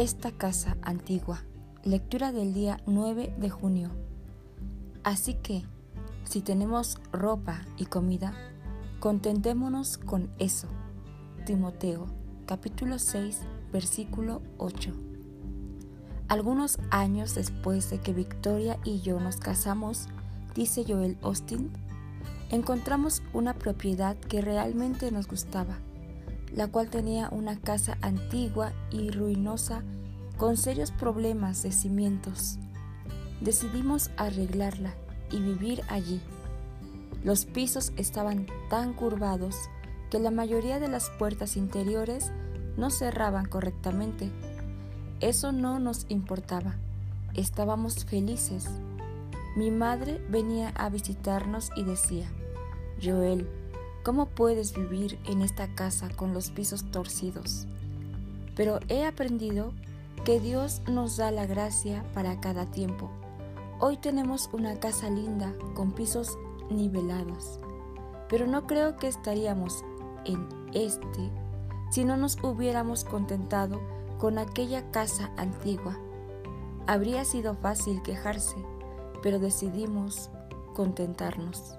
esta casa antigua. Lectura del día 9 de junio. Así que, si tenemos ropa y comida, contentémonos con eso. Timoteo, capítulo 6, versículo 8. Algunos años después de que Victoria y yo nos casamos, dice Joel Austin, encontramos una propiedad que realmente nos gustaba la cual tenía una casa antigua y ruinosa con serios problemas de cimientos. Decidimos arreglarla y vivir allí. Los pisos estaban tan curvados que la mayoría de las puertas interiores no cerraban correctamente. Eso no nos importaba. Estábamos felices. Mi madre venía a visitarnos y decía, Joel, ¿Cómo puedes vivir en esta casa con los pisos torcidos? Pero he aprendido que Dios nos da la gracia para cada tiempo. Hoy tenemos una casa linda con pisos nivelados, pero no creo que estaríamos en este si no nos hubiéramos contentado con aquella casa antigua. Habría sido fácil quejarse, pero decidimos contentarnos.